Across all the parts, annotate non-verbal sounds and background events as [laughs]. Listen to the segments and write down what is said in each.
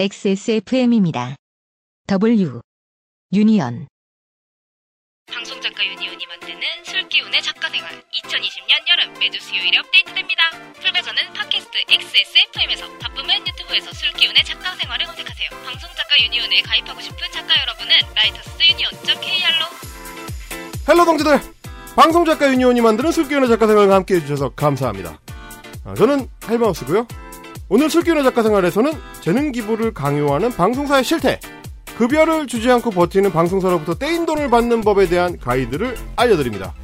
XSFM입니다. W 유니언 방송작가 유니온이 만드는 술기운의 작가생활 2020년 여름 매주 수요일에 업데이트됩니다. 풀버전은 팟캐스트 XSFM에서 바쁘면 유튜브에서 술기운의 작가생활을 검색하세요. 방송작가 유니온에 가입하고 싶은 작가 여러분은 writersunion.kr로 Hello 동지들! 방송작가 유니온이 만드는 술기운의 작가생활과 함께 해 주셔서 감사합니다. 아, 저는 헬마우스고요 오늘 술기운의 작가 생활에서는 재능 기부를 강요하는 방송사의 실태, 급여를 주지 않고 버티는 방송사로부터 떼인 돈을 받는 법에 대한 가이드를 알려드립니다.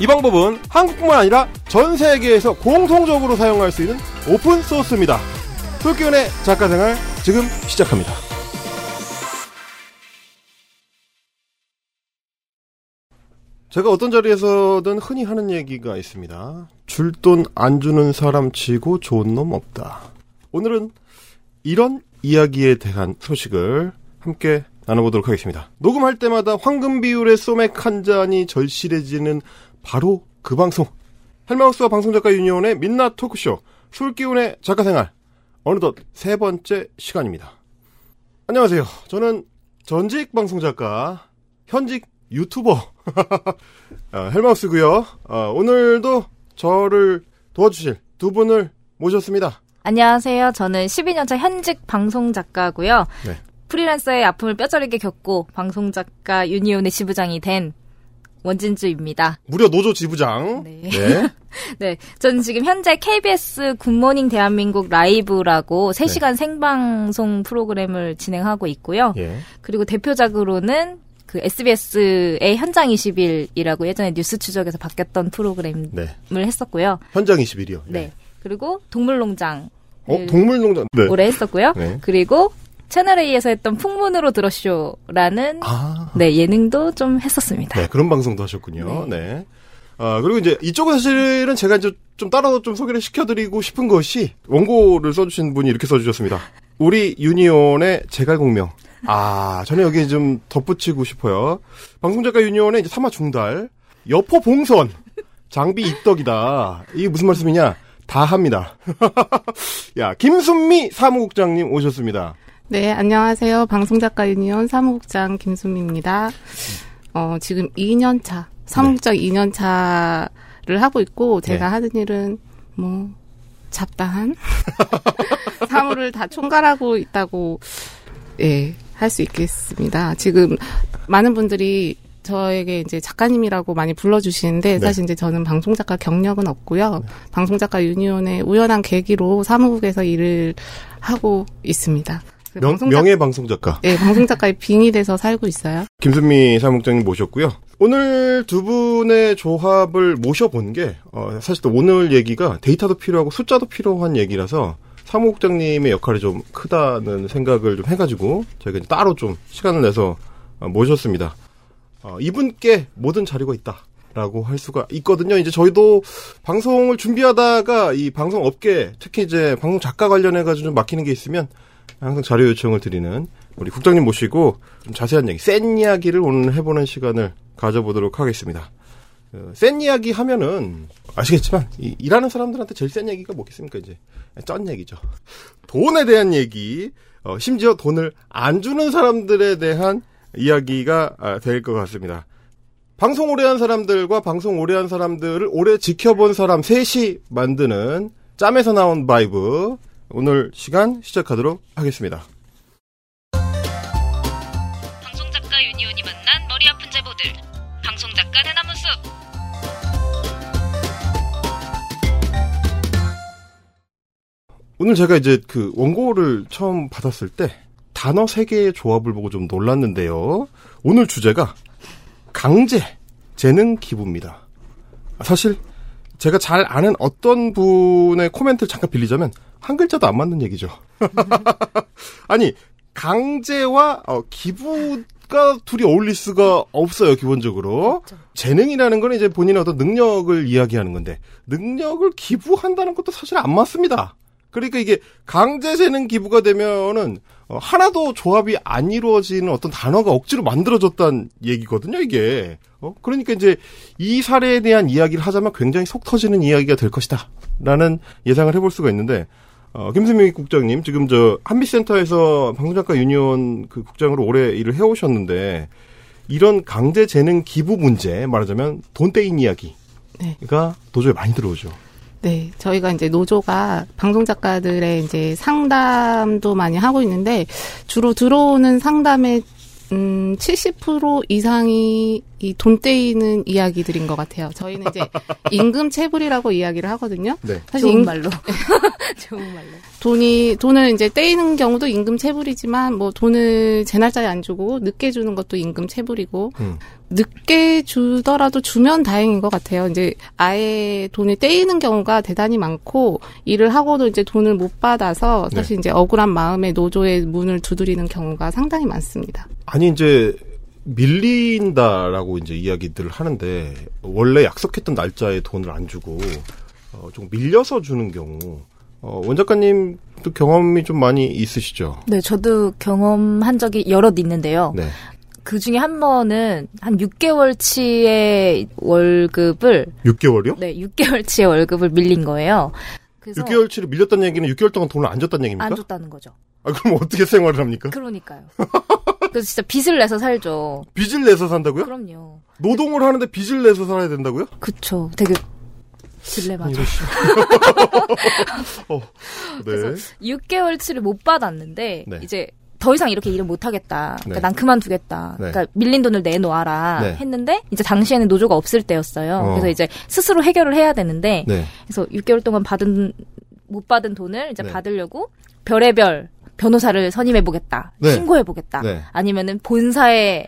이 방법은 한국뿐만 아니라 전 세계에서 공통적으로 사용할 수 있는 오픈 소스입니다. 술기운의 작가 생활 지금 시작합니다. 제가 어떤 자리에서든 흔히 하는 얘기가 있습니다. 줄 돈 안 주는 사람 치고 좋은 놈 없다. 오늘은 이런 이야기에 대한 소식을 함께 나눠보도록 하겠습니다. 녹음할 때마다 황금 비율의 소맥 한 잔이 절실해지는 바로 그 방송. 헬마우스와 방송작가 유니온의 민낯 토크쇼 술기운의 작가생활 어느덧 세 번째 시간입니다. 안녕하세요. 저는 전직 방송작가, 현직 유튜버 어, [laughs] 헬마우스고요. 어, 오늘도 저를 도와주실 두 분을 모셨습니다. 안녕하세요. 저는 12년차 현직 방송 작가고요. 네. 프리랜서의 아픔을 뼈저리게 겪고 방송 작가 유니온의 지부장이 된 원진주입니다. 무려 노조 지부장. 네. 네. [laughs] 네, 저는 지금 현재 KBS 굿모닝 대한민국 라이브라고 3시간 생방송 프로그램을 진행하고 있고요. 예. 그리고 대표작으로는 그 SBS의 현장 20일이라고 예전에 뉴스 추적에서 바뀌었던 프로그램을 네. 했었고요. 현장 21이요. 네. 그리고 동물농장 어, 동물농장. 네. 올해 했었고요. 네. 그리고 채널 A에서 했던 풍문으로 들었쇼라는 아. 네 예능도 좀 했었습니다. 네, 그런 방송도 하셨군요. 네. 아, 그리고 이제 이쪽은 사실은 제가 이제 좀 따로 좀 소개를 시켜드리고 싶은 것이 원고를 써주신 분이 이렇게 써주셨습니다. 우리 유니온의 제갈공명. 아, 저는 여기 좀 덧붙이고 싶어요. 방송작가 유니온의 이제 삼화 중달, 여포 봉선, 장비 입덕이다. 이게 무슨 말씀이냐? 다 합니다. [laughs] 야, 김순미 사무국장님 오셨습니다. 네, 안녕하세요. 방송작가 유니온 사무국장 김수미입니다. 어, 지금 2년 차, 사무국장 2년 차를 하고 있고, 제가 네. 하는 일은, 뭐, 잡다한? [laughs] 사무를 다 총괄하고 있다고, 예, 할 수 있겠습니다. 지금, 많은 분들이 저에게 이제 작가님이라고 많이 불러주시는데, 네. 사실 이제 저는 방송작가 경력은 없고요. 방송작가 유니온의 우연한 계기로 사무국에서 일을 하고 있습니다. 그 명, 방송작- 명예 방송작가. 네, 방송작가의 빙이 돼서 살고 있어요. 김순미 사무국장님 모셨고요. 오늘 두 분의 조합을 모셔본 게 어, 사실 또 오늘 얘기가 데이터도 필요하고 숫자도 필요한 얘기라서 사무국장님의 역할이 좀 크다는 생각을 좀 해가지고 저희가 따로 좀 시간을 내서 어, 모셨습니다. 어, 이분께 모든 자료가 있다 라고 할 수가 있거든요. 이제 저희도 방송을 준비하다가 이 방송 업계 특히 이제 방송 작가 관련해가지고 좀 막히는 게 있으면 항상 자료 요청을 드리는 우리 국장님 모시고 좀 자세한 얘기, 센 이야기를 오늘 해보는 시간을 가져보도록 하겠습니다. 어, 센 이야기 하면은 아시겠지만 이- 일하는 사람들한테 제일 센 얘기가 뭐겠습니까 이제 쩐 얘기죠. 돈에 대한 얘기, 어, 심지어 돈을 안 주는 사람들에 대한 이야기가 아, 될것 같습니다. 방송 오래 한 사람들과 방송 오래 한 사람들을 오래 지켜본 사람 셋이 만드는 짬에서 나온 vibe 오늘 시간 시작하도록 하겠습니다. 오늘 제가 이제 그 원고를 처음 받았을 때 단어 세 개의 조합을 보고 좀 놀랐는데요. 오늘 주제가 강제 재능 기부입니다. 사실 제가 잘 아는 어떤 분의 코멘트를 잠깐 빌리자면 한 글자도 안 맞는 얘기죠. [laughs] 아니 강제와 어, 기부가 둘이 어울릴 수가 없어요 기본적으로 재능이라는 건 이제 본인의 어떤 능력을 이야기하는 건데 능력을 기부한다는 것도 사실 안 맞습니다. 그러니까 이게 강제 재능 기부가 되면은 어, 하나도 조합이 안 이루어지는 어떤 단어가 억지로 만들어졌다는 얘기거든요, 이게. 어? 그러니까 이제 이 사례에 대한 이야기를 하자면 굉장히 속 터지는 이야기가 될 것이다. 라는 예상을 해볼 수가 있는데, 어, 김수미 국장님, 지금 저 한빛센터에서 방송작가 유니온 그 국장으로 오래 일을 해오셨는데 이런 강제 재능 기부 문제 말하자면 돈 떼인 이야기가 네. 도저히 많이 들어오죠. 네, 저희가 이제 노조가 방송 작가들의 이제 상담도 많이 하고 있는데 주로 들어오는 상담의 음, 70% 이상이 이 돈 떼이는 이야기들인 것 같아요. 저희는 이제 [laughs] 임금 체불이라고 이야기를 하거든요. 네. 사실 좋은 임- 말로. [laughs] 좋은 말로. 돈이 돈을 이제 떼이는 경우도 임금 체불이지만 뭐 돈을 제 날짜에 안 주고 늦게 주는 것도 임금 체불이고 음. 늦게 주더라도 주면 다행인 것 같아요. 이제 아예 돈을 떼이는 경우가 대단히 많고 일을 하고도 이제 돈을 못 받아서 네. 사실 이제 억울한 마음에 노조의 문을 두드리는 경우가 상당히 많습니다. 아니 이제 밀린다라고 이제 이야기들을 하는데 원래 약속했던 날짜에 돈을 안 주고 어, 좀 밀려서 주는 경우 어, 원 작가님도 경험이 좀 많이 있으시죠? 네, 저도 경험한 적이 여럿 있는데요. 네. 그 중에 한 번은 한 6개월치의 월급을 6개월이요? 네, 6개월치의 월급을 밀린 거예요. 그래서 6개월치를 밀렸다는 얘기는 6개월 동안 돈을 안 줬다는 얘기입니까? 안 줬다는 거죠. 아, 그럼 어떻게 생활을 합니까? 그러니까요. 그래서 진짜 빚을 내서 살죠. 빚을 내서 산다고요? 그럼요. 노동을 하는데 빚을 내서 살아야 된다고요? 그쵸. 되게 딜레마죠. 이런 씨. [laughs] [laughs] 어, 네. 그래서 6개월치를 못 받았는데 네. 이제 더 이상 이렇게 일을 못 하겠다. 그러니까 네. 난 그만두겠다. 네. 그러니까 밀린 돈을 내놓아라 네. 했는데 이제 당시에는 노조가 없을 때였어요. 어. 그래서 이제 스스로 해결을 해야 되는데 네. 그래서 6개월 동안 받은 못 받은 돈을 이제 네. 받으려고 별의별 변호사를 선임해 보겠다. 네. 신고해 보겠다. 네. 아니면은 본사에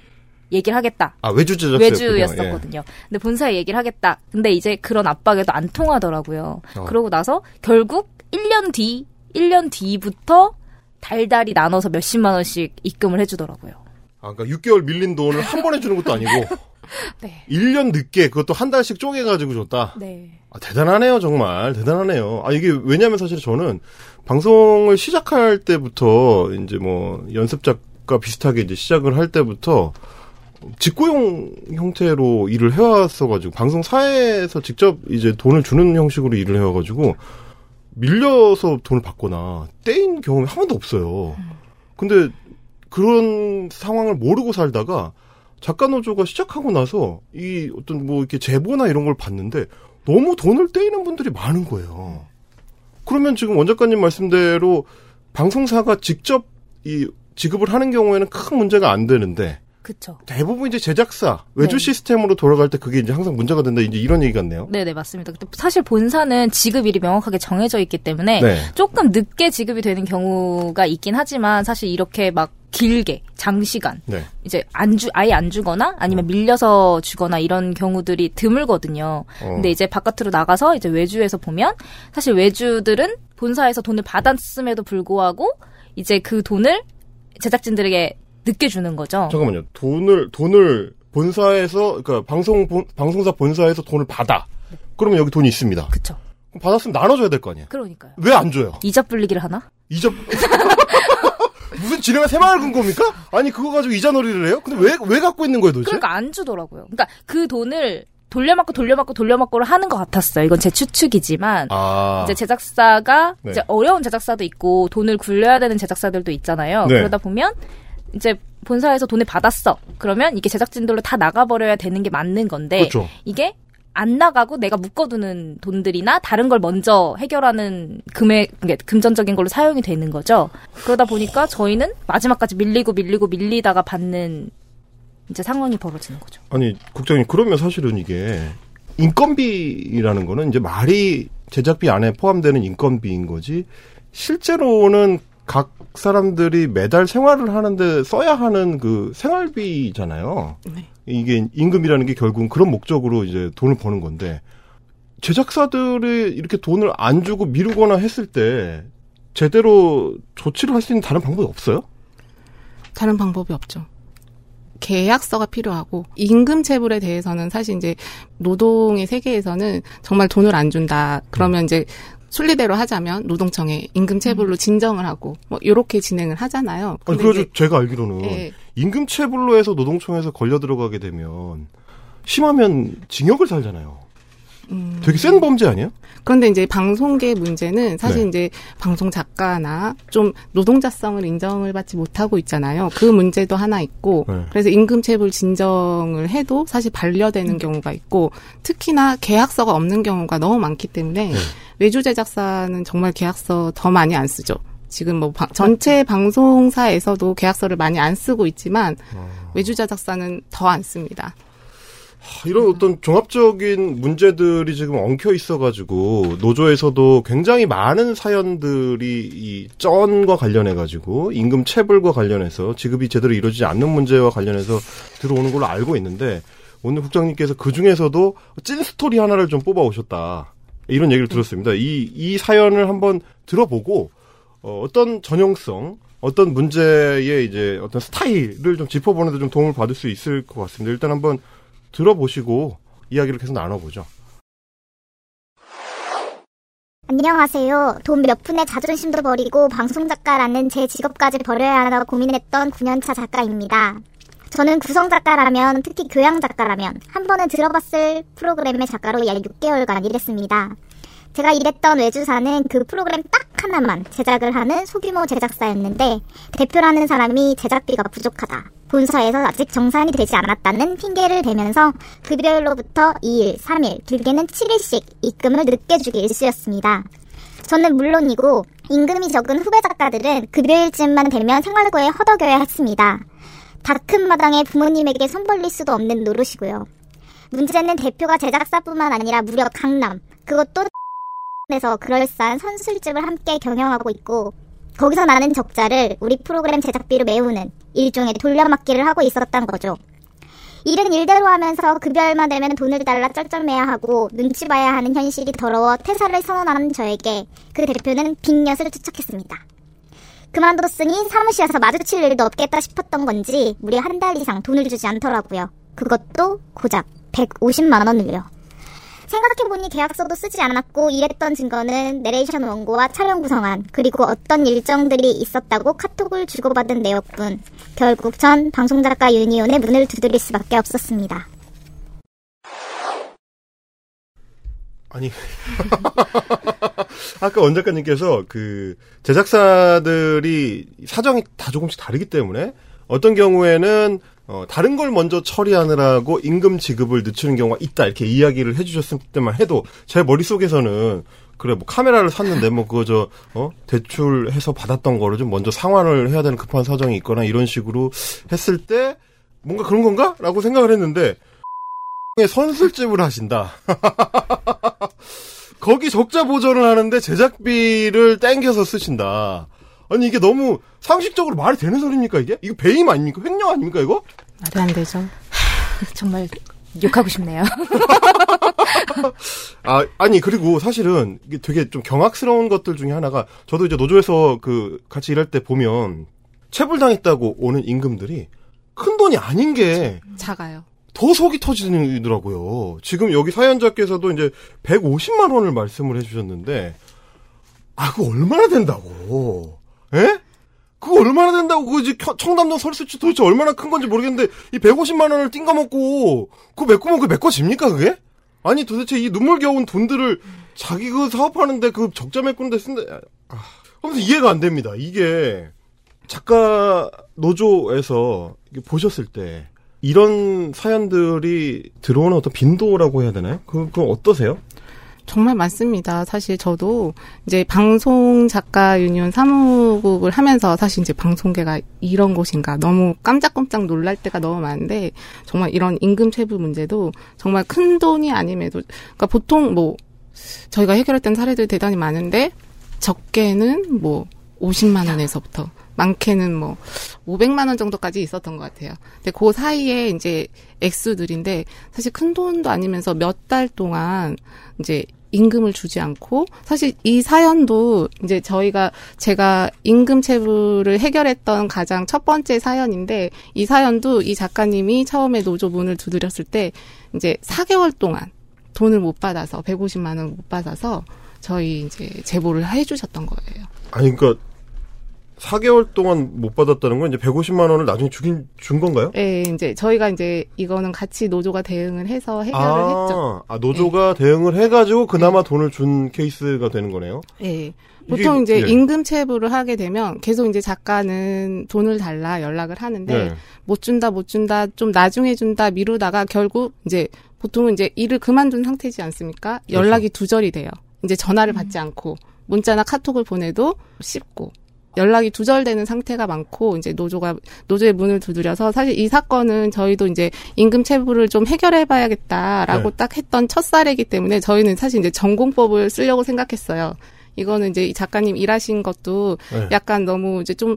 얘기를 하겠다. 아, 외주. 외주였었거든요. 근데 본사에 얘기를 하겠다. 근데 이제 그런 압박에도 안 통하더라고요. 어. 그러고 나서 결국 1년 뒤, 1년 뒤부터 달달이 나눠서 몇십만 원씩 입금을 해주더라고요. 아, 그러니까 6개월 밀린 돈을 한 번에 주는 것도 아니고 [laughs] 네. 1년 늦게 그것도 한 달씩 쪼개가지고 줬다. 네. 아, 대단하네요, 정말. 대단하네요. 아, 이게 왜냐면 사실 저는 방송을 시작할 때부터 이제 뭐 연습작과 비슷하게 이제 시작을 할 때부터 직고용 형태로 일을 해왔어가지고 방송사에서 직접 이제 돈을 주는 형식으로 일을 해와가지고 밀려서 돈을 받거나 떼인 경험이 한 번도 없어요. 근데 그런 상황을 모르고 살다가 작가 노조가 시작하고 나서 이 어떤 뭐 이렇게 제보나 이런 걸 봤는데 너무 돈을 떼이는 분들이 많은 거예요. 그러면 지금 원 작가님 말씀대로 방송사가 직접 이 지급을 하는 경우에는 큰 문제가 안 되는데 그쵸. 대부분 이제 제작사 외주 네. 시스템으로 돌아갈 때 그게 이제 항상 문제가 된다 이제 이런 얘기 같네요. 네 네, 맞습니다. 근데 사실 본사는 지급일이 명확하게 정해져 있기 때문에 네. 조금 늦게 지급이 되는 경우가 있긴 하지만 사실 이렇게 막 길게 장시간 네. 이제 안주 아예 안 주거나 아니면 밀려서 주거나 이런 경우들이 드물거든요. 어. 근데 이제 바깥으로 나가서 이제 외주에서 보면 사실 외주들은 본사에서 돈을 받았음에도 불구하고 이제 그 돈을 제작진들에게 늦게 주는 거죠. 잠깐만요. 돈을 돈을 본사에서 그러니까 방송 본- 방송사 본사에서 돈을 받아. 그러면 여기 돈이 있습니다. 그럼 받았으면 나눠줘야 될 거 아니에요. 그러니까요. 왜 안 줘요? 이자 불리기를 하나? 이자 [laughs] 무슨 지네가 새마을 근 겁니까? 아니 그거 가지고 이자 놀이를 해요? 근데 왜왜 갖고 있는 거예요 도대체? 그러니까 안 주더라고요. 그러니까 그 돈을 돌려막고 돌려막고 돌려막고를 하는 것 같았어요. 이건 제 추측이지만 아 이제 제작사가 네. 이제 어려운 제작사도 있고 돈을 굴려야 되는 제작사들도 있잖아요. 네. 그러다 보면 이제 본사에서 돈을 받았어. 그러면 이게 제작진들로 다 나가버려야 되는 게 맞는 건데 그렇죠. 이게 안 나가고 내가 묶어두는 돈들이나 다른 걸 먼저 해결하는 금액, 그러니까 금전적인 걸로 사용이 되는 거죠. 그러다 보니까 저희는 마지막까지 밀리고 밀리고 밀리다가 받는 이제 상황이 벌어지는 거죠. 아니 국장님 그러면 사실은 이게 인건비라는 거는 이제 말이 제작비 안에 포함되는 인건비인 거지 실제로는 각 사람들이 매달 생활을 하는데 써야 하는 그 생활비잖아요. 네. 이게 임금이라는 게 결국은 그런 목적으로 이제 돈을 버는 건데 제작사들이 이렇게 돈을 안 주고 미루거나 했을 때 제대로 조치를 할 수 있는 다른 방법이 없어요? 다른 방법이 없죠. 계약서가 필요하고 임금 체불에 대해서는 사실 이제 노동의 세계에서는 정말 돈을 안 준다. 그러면 이제 순리대로 하자면 노동청에 임금 체불로 진정을 하고 뭐 이렇게 진행을 하잖아요. 아니, 그래서 제가 알기로는 예. 임금 체불로 해서 노동청에서 걸려 들어가게 되면 심하면 징역을 살잖아요. 음. 되게 센 범죄 아니에요? 그런데 이제 방송계 문제는 사실 네. 이제 방송 작가나 좀 노동자성을 인정을 받지 못하고 있잖아요. 그 문제도 하나 있고 네. 그래서 임금체불 진정을 해도 사실 반려되는 경우가 있고 특히나 계약서가 없는 경우가 너무 많기 때문에 네. 외주 제작사는 정말 계약서 더 많이 안 쓰죠. 지금 뭐 방- 전체 방송사에서도 계약서를 많이 안 쓰고 있지만 외주 제작사는 더 안 씁니다. 이런 어떤 종합적인 문제들이 지금 엉켜 있어가지고 노조에서도 굉장히 많은 사연들이 이 쩐과 관련해가지고 임금 체불과 관련해서 지급이 제대로 이루어지지 않는 문제와 관련해서 들어오는 걸로 알고 있는데 오늘 국장님께서 그 중에서도 찐 스토리 하나를 좀 뽑아 오셨다 이런 얘기를 들었습니다. 이 이 사연을 한번 들어보고 어, 어떤 전형성 어떤 문제의 이제 어떤 스타일을 좀 짚어보는데 좀 도움을 받을 수 있을 것 같습니다. 일단 한번 들어보시고 이야기를 계속 나눠보죠. 안녕하세요. 돈 몇 푼에 자존심도 버리고 방송작가라는 제 직업까지 버려야 하나 고민했던 9년차 작가입니다. 저는 구성작가라면, 특히 교양작가라면, 한 번은 들어봤을 프로그램의 작가로 약 6개월간 일했습니다. 제가 일했던 외주사는 그 프로그램 딱 하나만 제작을 하는 소규모 제작사였는데, 대표라는 사람이 제작비가 부족하다. 본사에서 아직 정산이 되지 않았다는 핑계를 대면서 급여일로부터 2일, 3일, 길게는 7일씩 입금을 늦게 주기 일쑤였습니다. 저는 물론이고 임금이 적은 후배 작가들은 급여일쯤만 되면 생활고에 허덕여야 했습니다. 다 큰 마당에 부모님에게 손 벌릴 수도 없는 노릇이고요. 문제는 대표가 제작사뿐만 아니라 무려 강남, 그것도 [laughs] 에서 그럴싸한 선술집을 함께 경영하고 있고 거기서 나는 적자를 우리 프로그램 제작비로 메우는 일종의 돌려막기를 하고 있었던 거죠. 일은 일대로 하면서 급여일만 되면 돈을 달라 쩔쩔매야 하고 눈치 봐야 하는 현실이 더러워 퇴사를 선언하는 저에게 그 대표는 빅엿을 투척했습니다. 그만뒀으니 사무실에서 마주칠 일도 없겠다 싶었던 건지 무려 한 달 이상 돈을 주지 않더라고요. 그것도 고작 150만 원을요. 생각해보니 계약서도 쓰지 않았고 일했던 증거는 내레이션 원고와 촬영 구성안 그리고 어떤 일정들이 있었다고 카톡을 주고받은 내역뿐 결국 전 방송작가 유니온의 문을 두드릴 수밖에 없었습니다. 아니 [laughs] 아까 원 작가님께서 그 제작사들이 사정이 다 조금씩 다르기 때문에 어떤 경우에는 어, 다른 걸 먼저 처리하느라고 임금 지급을 늦추는 경우가 있다 이렇게 이야기를 해주셨을 때만 해도 제 머릿속에서는 그래 뭐 카메라를 샀는데 뭐 그거 저 어? 대출해서 받았던 거를 좀 먼저 상환을 해야 되는 급한 사정이 있거나 이런 식으로 했을 때 뭔가 그런 건가?라고 생각을 했는데 [laughs] 선술집을 하신다. [laughs] 거기 적자 보전을 하는데 제작비를 땡겨서 쓰신다. 아니 이게 너무 상식적으로 말이 되는 소리입니까 이게? 이거 배임 아닙니까? 횡령 아닙니까 이거? 말이 안 되죠. 정말 욕하고 싶네요. [laughs] 아 아니 그리고 사실은 이게 되게 좀 경악스러운 것들 중에 하나가 저도 이제 노조에서 그 같이 일할 때 보면 체불당했다고 오는 임금들이 큰 돈이 아닌 게 작아요. 더 속이 터지더라고요. 지금 여기 사연자께서도 이제 150만 원을 말씀을 해주셨는데, 아, 그거 얼마나 된다고. 예? 그거 얼마나 된다고, 그거 이제 겨- 청담동 설수치 도대체 얼마나 큰 건지 모르겠는데, 이 150만 원을 띵가 먹고, 그거 메꾸면 그게 메꿔 집니까, 그게? 아니, 도대체 이 눈물겨운 돈들을 자기 그 사업하는데 그 적자 메꾸는데 쓴다, 아, 아무튼 이해가 안 됩니다. 이게, 작가 노조에서 보셨을 때, 이런 사연들이 들어오는 어떤 빈도라고 해야 되나요? 그, 그 어떠세요? 정말 많습니다. 사실 저도 이제 방송 작가 유니온 사무국을 하면서 사실 이제 방송계가 이런 곳인가 너무 깜짝깜짝 놀랄 때가 너무 많은데 정말 이런 임금 체불 문제도 정말 큰 돈이 아님에도 그러니까 보통 뭐 저희가 해결했던 사례들이 대단히 많은데 적게는 뭐 50만 원에서부터 많게는 뭐 500만 원 정도까지 있었던 것 같아요. 근데 그 사이에 이제 액수들인데 사실 큰 돈도 아니면서 몇 달 동안 이제 임금을 주지 않고 사실 이 사연도 이제 저희가 제가 임금 체불을 해결했던 가장 첫 번째 사연인데 이 사연도 이 작가님이 처음에 노조 문을 두드렸을 때 이제 4개월 동안 돈을 못 받아서 150만 원 못 받아서 저희 이제 제보를 해 주셨던 거예요. 아니, 그니까, 4개월 동안 못 받았다는 건 이제 150만 원을 나중에 주긴 준 건가요? 예, 이제 저희가 이제 이거는 같이 노조가 대응을 해서 해결을 했죠. 아, 노조가 대응을 해가지고 그나마 돈을 준 케이스가 되는 거네요. 예. 보통 이제 예. 임금 체불을 하게 되면 계속 이제 작가는 돈을 달라 연락을 하는데 네. 못 준다 못 준다 좀 나중에 준다 미루다가 결국 이제 보통은 이제 일을 그만둔 상태지 않습니까? 그렇죠. 연락이 두절이 돼요. 이제 전화를 받지 않고 문자나 카톡을 보내도 씹고 연락이 두절되는 상태가 많고 이제 노조가 노조의 문을 두드려서 사실 이 사건은 저희도 이제 임금 체불을 좀 해결해 봐야겠다라고 네. 딱 했던 첫 사례이기 때문에 저희는 사실 이제 전공법을 쓰려고 생각했어요. 이거는 이제 이 작가님 일하신 것도 네. 약간 너무 이제 좀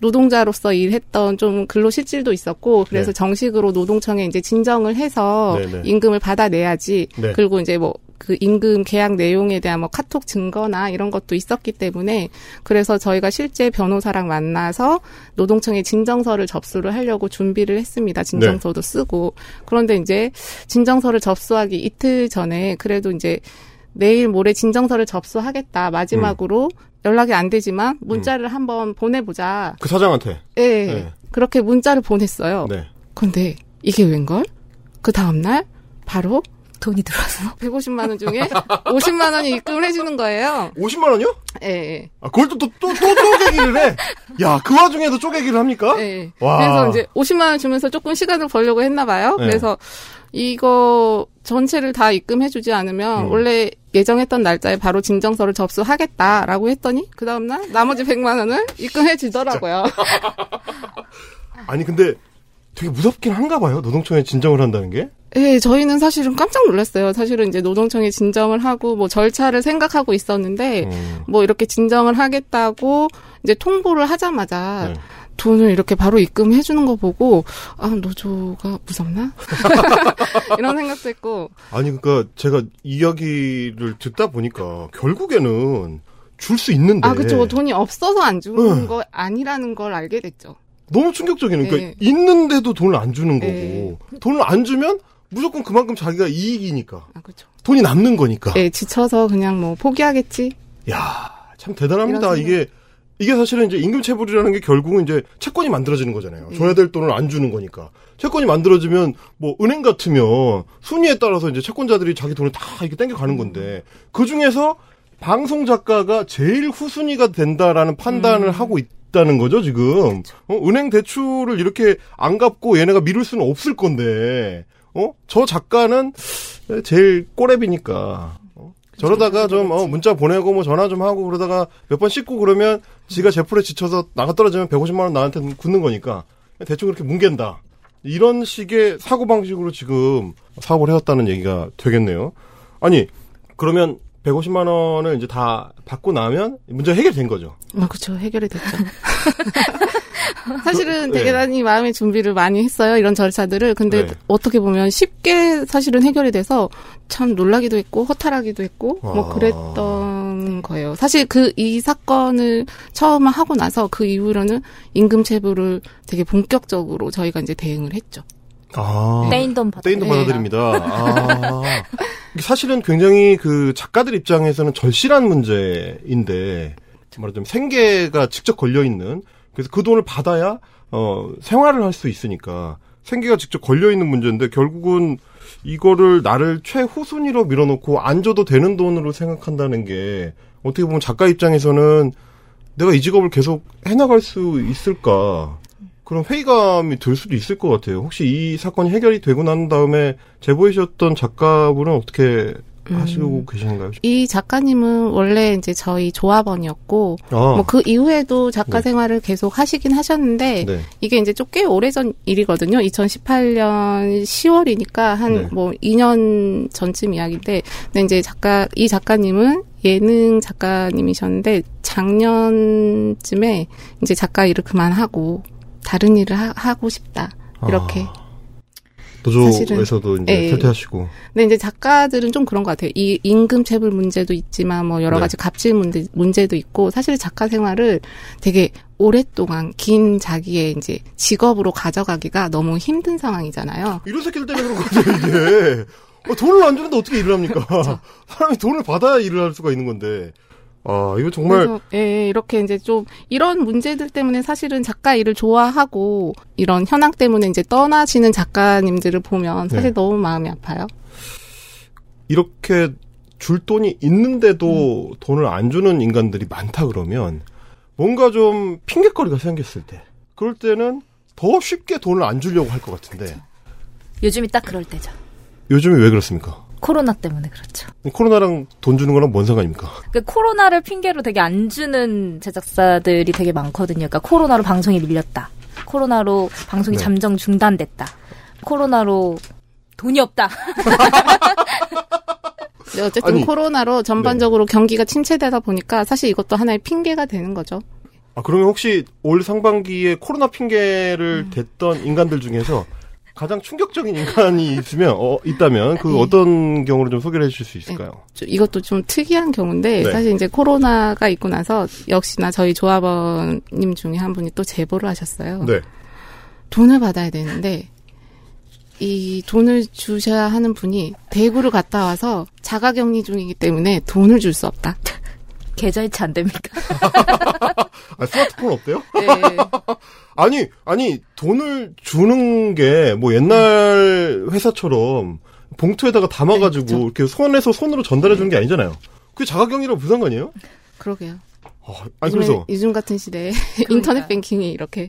노동자로서 일했던 좀 근로 실질도 있었고 그래서 네. 정식으로 노동청에 이제 진정을 해서 네, 네. 임금을 받아내야지 네. 그리고 이제 뭐 그 임금 계약 내용에 대한 뭐 카톡 증거나 이런 것도 있었기 때문에 그래서 저희가 실제 변호사랑 만나서 노동청에 진정서를 접수를 하려고 준비를 했습니다. 진정서도 쓰고 그런데 이제 진정서를 접수하기 이틀 전에 그래도 이제 내일 모레 진정서를 접수하겠다 마지막으로 연락이 안 되지만 문자를 한번 보내보자. 그 사장한테. 예. 네. 그렇게 문자를 보냈어요. 네. 근데 이게 웬걸? 그 다음날 바로 돈이 들어와서 [laughs] 150만 원 중에 50만 원이 입금을 해주는 거예요. 50만 원이요? 예, 예. 아, 그걸 또, 또, 또, 또 쪼개기를 해? 야, 그 와중에도 쪼개기를 합니까? 예. 와. 그래서 이제 50만 원 주면서 조금 시간을 벌려고 했나 봐요. 네. 그래서 이거 전체를 다 입금해주지 않으면 음. 원래 예정했던 날짜에 바로 진정서를 접수하겠다라고 했더니 그 다음날 나머지 100만 원을 입금해주더라고요. [laughs] 아니, 근데 되게 무섭긴 한가 봐요. 노동청에 진정을 한다는 게. 예, 저희는 사실은 깜짝 놀랐어요. 사실은 이제 노동청에 진정을 하고 뭐 절차를 생각하고 있었는데 음. 뭐 이렇게 진정을 하겠다고 이제 통보를 하자마자 네. 돈을 이렇게 바로 입금해 주는 거 보고 아 노조가 무섭나 [laughs] 이런 생각도 했고 아니, 그니까 제가 이야기를 듣다 보니까 결국에는 줄 수 있는데. 아 그쵸 돈이 없어서 안 주는 응. 거 아니라는 걸 알게 됐죠. 너무 충격적이네. 그러니까 네. 있는데도 돈을 안 주는 거고. 네. 돈을 안 주면 무조건 그만큼 자기가 이익이니까. 아 그쵸. 돈이 남는 거니까. 예 지쳐서 그냥 뭐 포기하겠지. 야, 참 대단합니다. 이게 이게 사실은 이제 임금 체불이라는 게 결국은 이제 채권이 만들어지는 거잖아요. 줘야 될 돈을 안 주는 거니까. 채권이 만들어지면 뭐 은행 같으면 순위에 따라서 이제 채권자들이 자기 돈을 다 이렇게 땡겨 가는 건데 그 중에서 방송 작가가 제일 후순위가 된다라는 판단을 하고 있다는 거죠, 지금. 어, 은행 대출을 이렇게 안 갚고 얘네가 미룰 수는 없을 건데. 어? 저 작가는 제일 꼬랩이니까. 어? 저러다가 좀 어, 문자 보내고 뭐 전화 좀 하고 그러다가 몇 번 씻고 그러면 지가 제풀에 지쳐서 나가 떨어지면 150만 원 나한테 굳는 거니까 대충 그렇게 뭉갠다. 이런 식의 사고 방식으로 지금 사업을 해왔다는 얘기가 되겠네요. 아니 그러면 150만 원을 이제 다 받고 나면 문제 가 해결된 거죠. 아, 그쵸. 해결이 됐죠. [laughs] [laughs] 사실은 그, 되게 네. 많이 마음의 준비를 많이 했어요. 이런 절차들을. 근데 네. 어떻게 보면 쉽게 사실은 해결이 돼서 참 놀라기도 했고, 허탈하기도 했고, 아. 뭐 그랬던 거예요. 사실 그 이 사건을 처음 하고 나서 그 이후로는 임금 체불을 되게 본격적으로 저희가 이제 대응을 했죠. 아. 떼인 돈 받아. 떼인도 네. 받아들입니다. 아. 이게 사실은 굉장히 그 작가들 입장에서는 절실한 문제인데, 말하자면 생계가 직접 걸려 있는, 그래서 그 돈을 받아야, 어, 생활을 할 수 있으니까, 생계가 직접 걸려 있는 문제인데, 결국은 이거를 나를 최후순위로 밀어놓고 안 줘도 되는 돈으로 생각한다는 게, 어떻게 보면 작가 입장에서는 내가 이 직업을 계속 해나갈 수 있을까. 그런 회의감이 들 수도 있을 것 같아요. 혹시 이 사건이 해결이 되고 난 다음에 제보해주셨던 작가분은 어떻게 하시고 계시는가요? 이 작가님은 원래 이제 저희 조합원이었고, 아, 뭐그 이후에도 작가 네. 생활을 계속 하시긴 하셨는데, 네. 이게 이제 좀 꽤 오래전 일이거든요. 2018년 10월이니까 한 네. 뭐 2년 전쯤 이야기인데, 근데 이제 작가 이 작가님은 예능 작가님이셨는데 작년쯤에 이제 작가 일을 그만하고 다른 일을 하, 고 싶다 이렇게. 아. 노조에서도 이제 예, 예. 탈퇴하시고. 근데 이제 작가들은 좀 그런 것 같아요. 이 임금 체불 문제도 있지만 뭐 여러 네. 가지 갑질 문제, 문제도 있고 사실 작가 생활을 되게 오랫동안 긴 자기의 이제 직업으로 가져가기가 너무 힘든 상황이잖아요. 이런 새끼들 때문에 그런 거죠, 이게. 어, 돈을 안 주는데 어떻게 일을 합니까? 사람이 돈을 받아야 일을 할 수가 있는 건데. 아, 이거 정말 그래서 예, 이렇게 이제 좀 이런 문제들 때문에 사실은 작가 일을 좋아하고 이런 현황 때문에 이제 떠나시는 작가님들을 보면 사실 네. 너무 마음이 아파요. 이렇게 줄 돈이 있는데도 돈을 안 주는 인간들이 많다 그러면 뭔가 좀 핑계거리가 생겼을 때 그럴 때는 더 쉽게 돈을 안 주려고 할 것 같은데 요즘이 딱 그럴 때죠. 요즘에 왜 그렇습니까? 코로나 때문에 그렇죠. 코로나랑 돈 주는 거랑 뭔 상관입니까? 그 코로나를 핑계로 되게 안 주는 제작사들이 되게 많거든요. 그러니까 코로나로 방송이 밀렸다. 코로나로 방송이 네. 잠정 중단됐다. 코로나로 돈이 없다. 어쨌든 아니, 네. 코로나로 전반적으로 경기가 침체되다 보니까 사실 이것도 하나의 핑계가 되는 거죠. 아 그러면 혹시 올 상반기에 코로나 핑계를 댔던 인간들 중에서 가장 충격적인 인간이 있으면 어, 있다면 그 네. 어떤 경우를 좀 소개를 해주실 수 있을까요? 좀 이것도 좀 특이한 경우인데 네. 사실 이제 코로나가 있고 나서 역시나 저희 조합원님 중에 한 분이 또 제보를 하셨어요. 네. 돈을 받아야 되는데 이 돈을 주셔야 하는 분이 대구를 갔다 와서 자가격리 중이기 때문에 돈을 줄 수 없다. 계좌이체 안 됩니까? [laughs] 아, 스마트폰 없대요? 네. [laughs] 아니, 아니, 돈을 주는 게, 뭐, 옛날 회사처럼 봉투에다가 담아가지고, 네. 이렇게 손에서 손으로 전달해주는 게 아니잖아요. 그게 자가격리라고 무슨 상관이에요? 그러게요. 아, 아니, 그래서, 요즘 같은 시대에 인터넷 뱅킹이 이렇게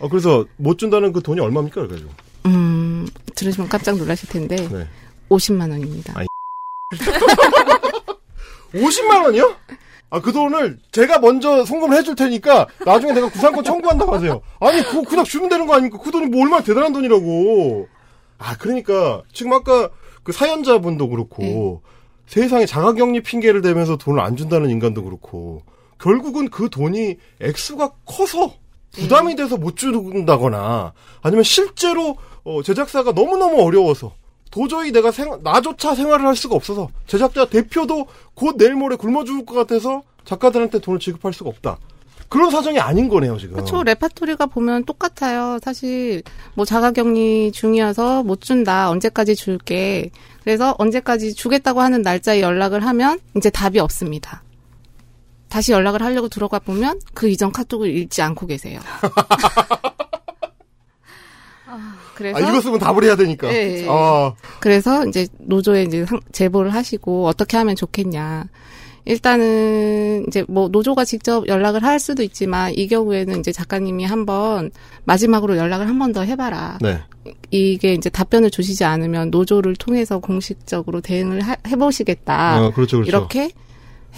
아, 그래서 못 준다는 그 돈이 얼마입니까? 그래가지고. 음 들으시면 깜짝 놀라실 텐데 네. 50만 원입니다. 아이. [laughs] 50만 원이요? 아, 그 돈을 제가 먼저 송금을 해줄 테니까 나중에 내가 구상권 청구한다고 하세요. 아니, 그거 그냥 주면 되는 거 아닙니까? 그 돈이 뭐 얼마나 대단한 돈이라고. 아, 그러니까 지금 아까 그 사연자분도 그렇고 세상에 자가격리 핑계를 대면서 돈을 안 준다는 인간도 그렇고 결국은 그 돈이 액수가 커서 부담이 돼서 못 준다거나 아니면 실제로 어, 제작사가 너무너무 어려워서 도저히 내가 생, 나조차 생활을 할 수가 없어서 제작자 대표도 곧 내일 모레 굶어 죽을 것 같아서 작가들한테 돈을 지급할 수가 없다. 그런 사정이 아닌 거네요, 지금. 그렇죠. 레파토리가 보면 똑같아요. 사실 뭐 자가격리 중이어서 못 준다. 언제까지 줄게. 그래서 언제까지 주겠다고 하는 날짜에 연락을 하면 이제 답이 없습니다. 다시 연락을 하려고 들어가 보면 그 이전 카톡을 읽지 않고 계세요. [laughs] 그래서 아, 읽었으면 답을 해야 되니까. 예, 예. 아, 그래서 이제 노조에 이제 상- 제보를 하시고 어떻게 하면 좋겠냐. 일단은 이제 뭐 노조가 직접 연락을 할 수도 있지만 이 경우에는 이제 작가님이 한번 마지막으로 연락을 한 번 더 해봐라. 네. 이게 이제 답변을 주시지 않으면 노조를 통해서 공식적으로 대응을 하- 해보시겠다. 아, 그렇죠, 그렇죠. 이렇게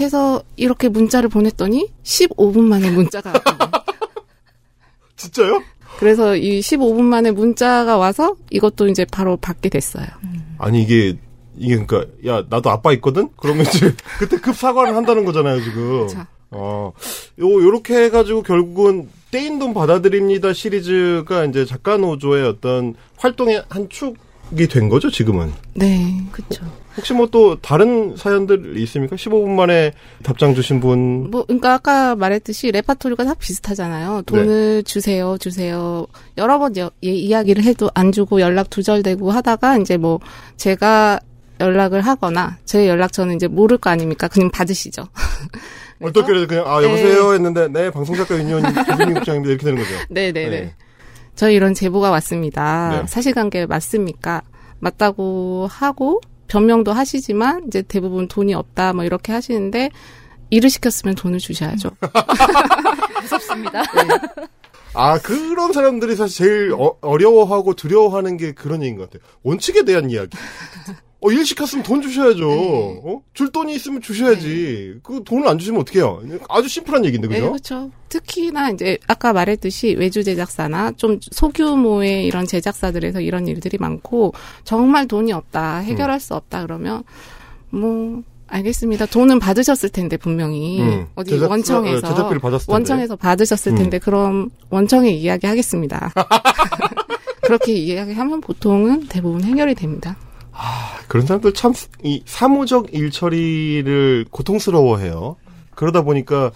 해서 이렇게 문자를 보냈더니 15분 만에 문자가 왔거든요. [laughs] 진짜요? 그래서 이 15분 만에 문자가 와서 이것도 이제 바로 받게 됐어요. 아니, 이게, 이게 그니까, 야, 나도 아빠 있거든? 그러면 이제, [laughs] 그때 급 사과를 한다는 거잖아요, 지금. 그쵸. 어, 요, 요렇게 해가지고 결국은 떼인 돈 받아들입니다 시리즈가 이제 작가 노조의 어떤 활동의 한 축이 된 거죠, 지금은. 네. 그렇죠. 혹시 뭐 또 다른 사연들 있습니까? 15분 만에 답장 주신 분. 뭐, 그러니까 아까 말했듯이 레파토리가 다 비슷하잖아요. 돈을 주세요, 주세요. 여러 번 여- 예, 이야기를 해도 안 주고 연락 두절되고 하다가 이제 뭐 제가 연락을 하거나 제 연락처는 이제 모를 거 아닙니까? 그냥 받으시죠. 어떻게 그래서 그냥, 아, 여보세요? 했는데, 네, 방송작가 윤희원 김민희 국장입니다. 이렇게 되는 거죠. 네네네. [laughs] 네. 저희 이런 제보가 왔습니다. 네. 사실관계 맞습니까? 맞다고 하고 변명도 하시지만 이제 대부분 돈이 없다 뭐 이렇게 하시는데 일을 시켰으면 돈을 주셔야죠. [laughs] 무섭습니다. [laughs] 아, 그런 사람들이 사실 제일 어, 려워하고 두려워하는 게 그런 얘기인 것 같아요. 원칙에 대한 이야기. 어, 일 시켰으면 돈 주셔야죠. 네. 어? 줄 돈이 있으면 주셔야지. 그 돈을 안 주시면 어떡해요? 아주 심플한 얘기인데, 네, 그죠? 그렇죠. 특히나 이제 아까 말했듯이 외주 제작사나 좀 소규모의 이런 제작사들에서 이런 일들이 많고 정말 돈이 없다, 해결할 수 없다 그러면 뭐 알겠습니다. 돈은 받으셨을 텐데 분명히 음, 어디 제작사- 원청에서 어, 제작비를 받았을 텐데. 원청에서 받으셨을 음. 텐데 그럼 원청에 이야기하겠습니다. [laughs] [laughs] 그렇게 이야기하면 보통은 대부분 해결이 됩니다. 그런 사람들 참, 이 사무적 일 처리를 고통스러워해요. 그러다 보니까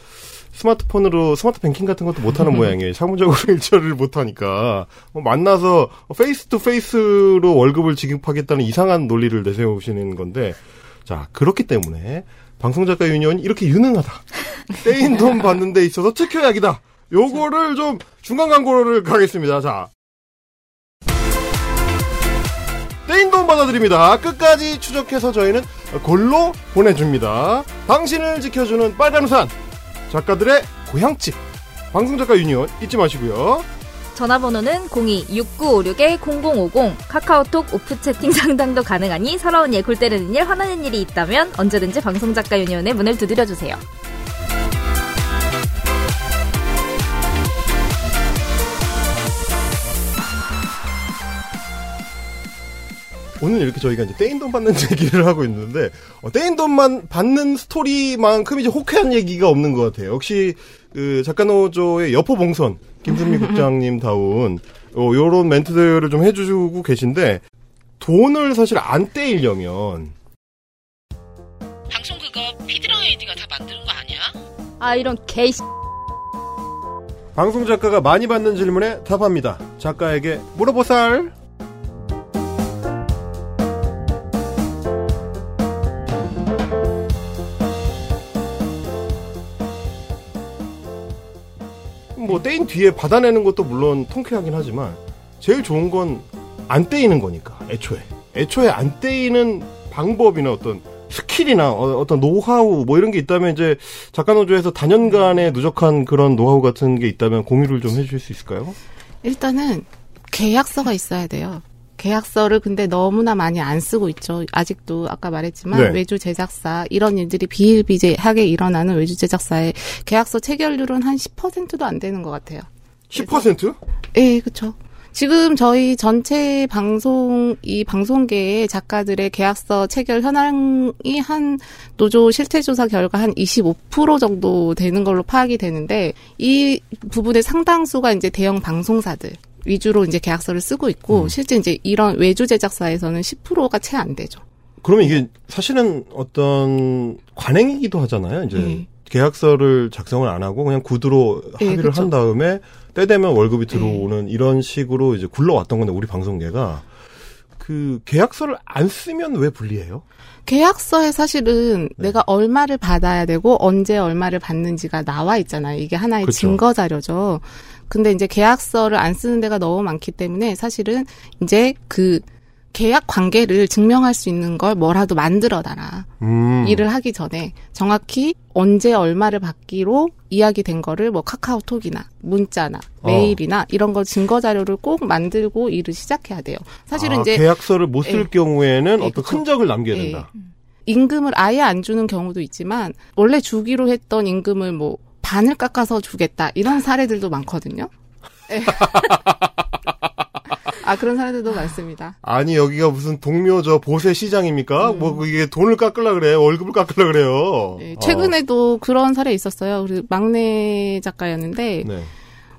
스마트폰으로 스마트 뱅킹 같은 것도 못하는 [laughs] 모양이에요. 사무적으로 [laughs] 일 처리를 못하니까. 뭐 만나서 face to face로 월급을 지급하겠다는 이상한 논리를 내세우시는 건데, 자, 그렇기 때문에 방송작가 유니온이 이렇게 유능하다. [laughs] 떼인 돈 받는 데 있어서 특효약이다. 요거를 좀 중간 광고를 가겠습니다. 자. 떼인 돈 받아드립니다. 끝까지 추적해서 저희는 골로 보내줍니다. 당신을 지켜주는 빨간 우산. 작가들의 고향집. 방송작가 유니온 잊지 마시고요. 전화번호는 02-6956-0050 카카오톡 오프 채팅 상담도 가능하니 서러운 일, 골 때리는 일, 화나는 일이 있다면 언제든지 방송작가 유니온의 문을 두드려주세요. 오늘 이렇게 저희가 이제 떼인 돈 받는 [laughs] 얘기를 하고 있는데 어, 떼인 돈만 받는 스토리만큼 이제 호쾌한 얘기가 없는 것 같아요. 역시 그 작가노조의 여포 봉선 김순미 [laughs] 국장님 다운 어, 요런 멘트들을 좀 해주고 계신데 돈을 사실 안 떼이려면 방송 그거 피드랑 AD가 다 만드는 거 아니야? 아 이런 개씨 방송 작가가 많이 받는 질문에 답합니다. 작가에게 물어보살. 뭐 떼인 뒤에 받아내는 것도 물론 통쾌하긴 하지만 제일 좋은 건 안 떼이는 거니까 애초에 애초에 안 떼이는 방법이나 어떤 스킬이나 어떤 노하우 뭐 이런 게 있다면 이제 작가 노조에서 다년간의 누적한 그런 노하우 같은 게 있다면 공유를 좀 해주실 수 있을까요? 일단은 계약서가 있어야 돼요. 계약서를 근데 너무나 많이 안 쓰고 있죠. 아직도 아까 말했지만 네. 외주 제작사 이런 일들이 비일비재하게 일어나는 외주 제작사의 계약서 체결률은 한 10%도 안 되는 것 같아요. 10%? 예, 그렇죠. 지금 저희 전체 방송 이 방송계의 작가들의 계약서 체결 현황이 한 노조 실태 조사 결과 한 25% 정도 되는 걸로 파악이 되는데 이 부분의 상당수가 이제 대형 방송사들 위주로 이제 계약서를 쓰고 있고 음. 실제 이제 이런 외주 제작사에서는 10%가 채 안 되죠. 그러면 이게 사실은 어떤 관행이기도 하잖아요. 이제 네. 계약서를 작성을 안 하고 그냥 구두로 네, 합의를 그쵸. 한 다음에 때 되면 월급이 들어오는 이런 식으로 이제 굴러왔던 건데 우리 방송계가 그 계약서를 안 쓰면 왜 불리해요? 계약서에 사실은 네. 내가 얼마를 받아야 되고 언제 얼마를 받는지가 나와 있잖아요. 이게 하나의 그쵸. 증거 자료죠. 근데 이제 계약서를 안 쓰는 데가 너무 많기 때문에 사실은 이제 그 계약 관계를 증명할 수 있는 걸 뭐라도 만들어 놔라. 음. 일을 하기 전에 정확히 언제 얼마를 받기로 이야기된 거를 뭐 카카오톡이나 문자나 어. 메일이나 이런 거 증거 자료를 꼭 만들고 일을 시작해야 돼요. 사실은 아, 이제 계약서를 못쓸 예. 경우에는 예, 어떤 그쵸. 흔적을 남겨야 예. 된다. 임금을 아예 안 주는 경우도 있지만 원래 주기로 했던 임금을 뭐 반을 깎아서 주겠다 이런 사례들도 많거든요. 예. [laughs] 아 그런 사례들도 많습니다. 아니 여기가 무슨 동묘 저 보세 시장입니까? 음. 뭐 이게 돈을 깎으려 그래 월급을 깎으려 그래요. 예, 최근에도 그런 사례 있었어요. 우리 막내 작가였는데 어. 네.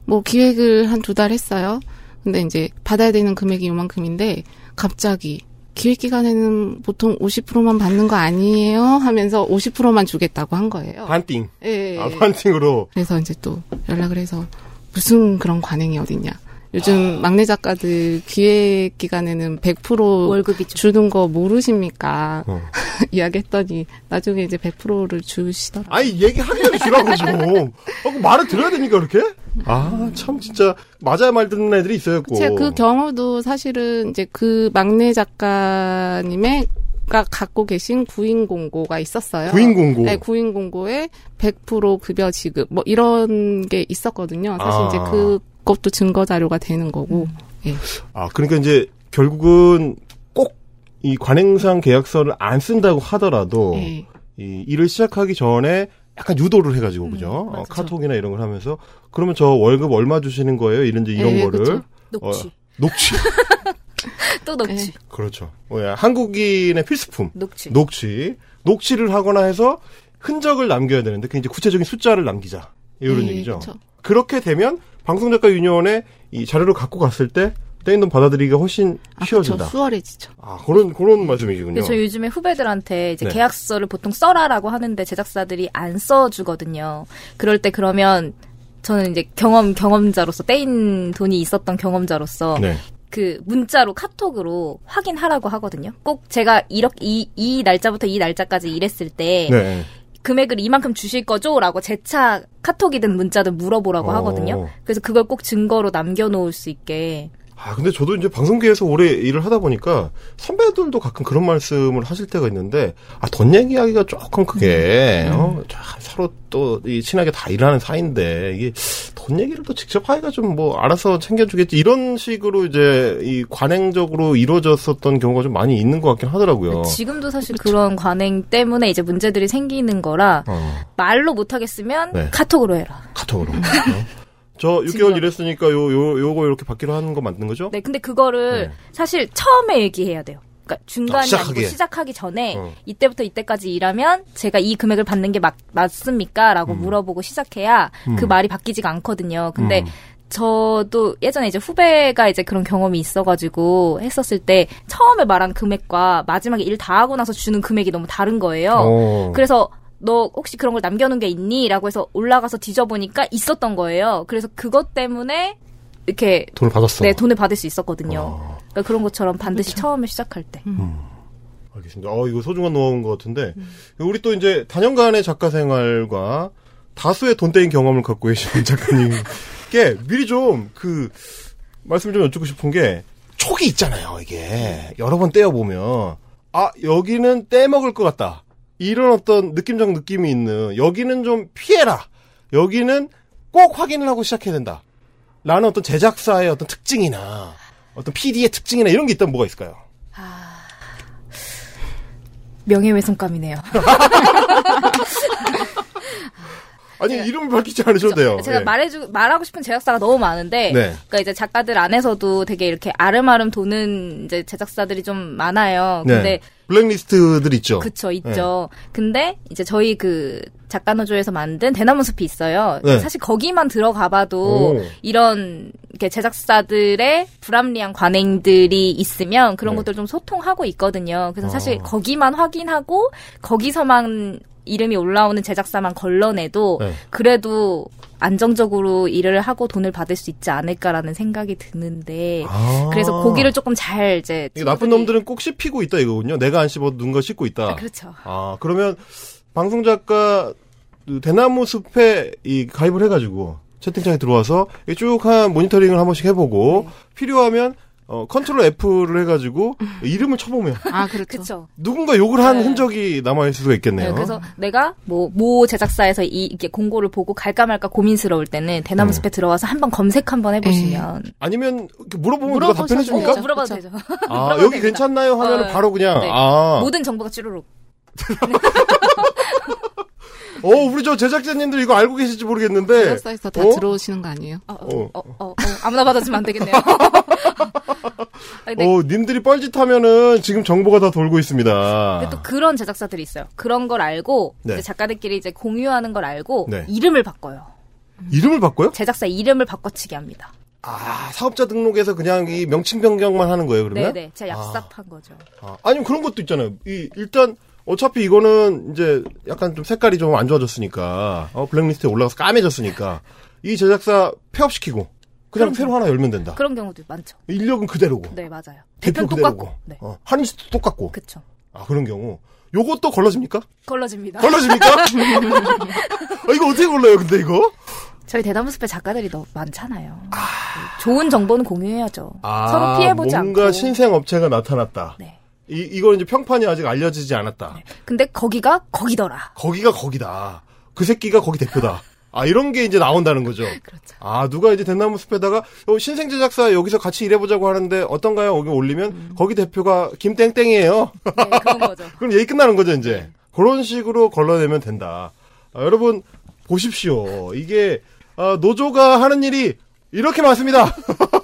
뭐 기획을 한 두 달 했어요. 근데 이제 받아야 되는 금액이 요만큼인데 갑자기 기획 기간에는 보통 50%만 받는 거 아니에요? 하면서 50%만 주겠다고 한 거예요. 반띵. 예, 예. 아 반띵으로. 그래서 이제 또 연락을 해서 무슨 그런 관행이 어딨냐. 요즘 막내 작가들 기획 기간에는 100% 월급이 좀 주는 거 모르십니까? 어. [laughs] 이야기했더니 나중에 이제 100%를 주시더라고요. 아니 얘기하기 전에 주라고 좀. 어, 그 말을 들어야 되니까 그렇게? 아 참 진짜 맞아야 말 듣는 애들이 있어였고. 제가 그 경우도 사실은 이제 그 막내 작가님의 가 갖고 계신 구인 공고가 있었어요. 구인 공고. 네, 구인 공고에 100% 급여 지급 뭐 이런 게 있었거든요. 사실 아. 이제 그 것도 증거 자료가 되는 거고. 예. 아 그러니까 이제 결국은 꼭 이 관행상 계약서를 안 쓴다고 하더라도 예. 이 일을 시작하기 전에 약간 유도를 해가지고 그죠? 어. 카톡이나 이런 걸 하면서 그러면 저 월급 얼마 주시는 거예요? 이런지 이런 예, 거를 그쵸. 녹취. 어, 녹취 [laughs] 또 녹취. 그렇죠. 뭐야 한국인의 필수품 녹취. 녹취 녹취를 하거나 해서 흔적을 남겨야 되는데 그 이제 구체적인 숫자를 남기자 이런 예, 얘기죠. 그쵸. 그렇게 되면 방송작가 유니온에 이 자료를 갖고 갔을 때 떼인 돈 받아들이기가 훨씬 아, 그쵸. 쉬워진다. 수월해지죠. 아 그런 그런 말씀이시군요. 저 요즘에 후배들한테 이제 네. 계약서를 보통 써라라고 하는데 제작사들이 안 써주거든요. 그럴 때 그러면 저는 이제 경험 경험자로서 떼인 돈이 있었던 경험자로서 네. 그 문자로 카톡으로 확인하라고 하거든요. 꼭 제가 이렇게 이, 이 날짜부터 이 날짜까지 일했을 때 네. 금액을 이만큼 주실 거죠?라고 재차 카톡이든 문자든 물어보라고 어. 하거든요. 그래서 그걸 꼭 증거로 남겨놓을 수 있게. 아, 근데 저도 이제 방송계에서 오래 일을 하다 보니까 선배들도 가끔 그런 말씀을 하실 때가 있는데, 아, 돈 얘기하기가 조금 그게, 음. 어, 자, 서로 또, 이, 친하게 다 일하는 사이인데, 이게, 돈 얘기를 또 직접 하기가 좀 뭐, 알아서 챙겨주겠지. 이런 식으로 이제, 이, 관행적으로 이루어졌었던 경우가 좀 많이 있는 것 같긴 하더라고요. 지금도 사실 그런 관행 때문에 이제 문제들이 생기는 거라 어, 말로 못하겠으면 네. 카톡으로 해라. 카톡으로. [laughs] 어. 저 6개월 증거. 일했으니까 요, 요, 요거 이렇게 받기로 하는 거 맞는 거죠? 네, 근데 그거를 네. 사실 처음에 얘기해야 돼요. 그러니까 중간이 아, 시작하기에. 아니고 시작하기 전에 어. 이때부터 이때까지 일하면 제가 이 금액을 받는 게 맞, 맞습니까? 라고 물어보고 시작해야 그 말이 바뀌지가 않거든요. 근데 음. 저도 예전에 이제 후배가 이제 그런 경험이 있어가지고 했었을 때 처음에 말한 금액과 마지막에 일 다 하고 나서 주는 금액이 너무 다른 거예요. 어. 그래서 너 혹시 그런 걸 남겨놓은 게 있니? 라고 해서 올라가서 뒤져보니까 있었던 거예요. 그래서 그것 때문에 이렇게 돈을 받았어. 네, 돈을 받을 수 있었거든요. 어. 그러니까 그런 것처럼 반드시 처음에 시작할 때. 알겠습니다. 어, 이거 소중한 노하우인 것 같은데, 우리 또 이제 단연간의 작가 생활과 다수의 돈 떼인 경험을 갖고 계신 [laughs] 작가님께 미리 좀 그, 말씀 좀 여쭙고 싶은 게, 촉이 있잖아요, 이게. 여러 번 떼어 보면, 아, 여기는 떼먹을 것 같다. 이런 어떤 느낌적 느낌이 있는, 여기는 좀 피해라. 여기는 꼭 확인을 하고 시작해야 된다. 라는 어떤 제작사의 어떤 특징이나, 어떤 PD의 특징이나 이런 게 있다면 뭐가 있을까요? 명예훼손감이네요. [laughs] 아니 이름을 밝히지 않으셔도 돼요. 제가 예. 말해주 말하고 싶은 제작사가 너무 많은데, 네. 그러니까 이제 작가들 안에서도 되게 이렇게 아름아름 도는 이제 제작사들이 좀 많아요. 네. 근데 블랙리스트들 있죠. 그쵸 있죠. 근데 이제 저희 그 작가 노조에서 만든 대나무 숲이 있어요. 네. 사실 거기만 들어가봐도 오. 이런 이렇게 제작사들의 불합리한 관행들이 있으면 그런 네. 것들 좀 소통하고 있거든요. 그래서 사실 아. 거기만 확인하고 거기서만 이름이 올라오는 제작사만 걸러내도 네. 그래도 안정적으로 일을 하고 돈을 받을 수 있지 않을까라는 생각이 드는데 아. 그래서 고기를 조금 잘 이제 나쁜 놈들은 꼭 씹히고 있다 이거군요. 내가 안 씹어도 누군가 씹고 있다. 아, 그렇죠. 아, 그러면 방송 작가 그 대나무 숲에 이 가입을 해가지고 채팅창에 들어와서 쭉 한 모니터링을 한 번씩 해보고 네. 필요하면 어 컨트롤 F를 해가지고 이름을 쳐보면 아, 그렇죠. 누군가 욕을 한 네. 흔적이 남아 있을 수가 있겠네요. 네, 그래서 내가 뭐 모 제작사에서 이 이게 공고를 보고 갈까 말까 고민스러울 때는 대나무 네. 숲에 들어와서 한번 검색 한번 해보시면 아니면 이렇게 물어보면 누가 답변해 줍니까? 어, 물어봐도 되죠. 아, 물어봐도 여기 됩니다. 괜찮나요? 하면 어, 은 바로 그냥 네. 아. 모든 정보가 쭈루룩. [laughs] [laughs] 어, 우리 저 제작자님들 이거 알고 계실지 모르겠는데. 제작사에서 다 어? 들어오시는 거 아니에요? 어, 어, 어. 어, 어, 어, 아무나 받아주면 안 되겠네요. [laughs] 근데, 어, 님들이 뻘짓하면은 지금 정보가 다 돌고 있습니다. 근데 또 그런 제작사들이 있어요. 그런 걸 알고 네. 이제 작가들끼리 이제 공유하는 걸 알고 네. 이름을 바꿔요. 이름을 바꿔요? 제작사 이름을 바꿔치기 합니다. 아, 사업자 등록에서 그냥 이 명칭 변경만 하는 거예요, 그러면? 네네, 제가 얍삽한 거죠. 아, 아니면 그런 것도 있잖아요. 이, 일단, 어차피 이거는 이제 약간 좀 색깔이 좀 안 좋아졌으니까, 어, 블랙리스트에 올라가서 까매졌으니까, 이 제작사 폐업시키고, 그냥 새로 하나 열면 된다. 그런 경우도 많죠. 인력은 그대로고. 네, 맞아요. 대표. 똑같고. 네, 어, 한인스도 똑같고. 그쵸. 아, 그런 경우. 요것도 걸러집니까? 걸러집니다. 걸러집니까? [laughs] 아, 이거 어떻게 걸러요, 근데 이거? 저희 대나무 숲에 작가들이 너무 많잖아요. 좋은 정보는 공유해야죠. 아, 서로 피해보지 뭔가 않고. 신생 업체가 나타났다. 네. 이, 이건 이제 평판이 아직 알려지지 않았다. 근데 거기가 거기더라. 거기가 거기다. 그 새끼가 거기 대표다. 아, 이런 게 이제 나온다는 거죠. [laughs] 그렇죠. 아, 누가 이제 대나무 숲에다가 어, 신생 제작사 여기서 같이 일해보자고 하는데 어떤가요? 여기 올리면 음. 거기 대표가 김땡땡이에요. 네, 그런 거죠. [laughs] 그럼 얘기 끝나는 거죠, 이제. 그런 식으로 걸러내면 된다. 아, 여러분, 보십시오. 이게, 아, 노조가 하는 일이 이렇게 많습니다. [laughs]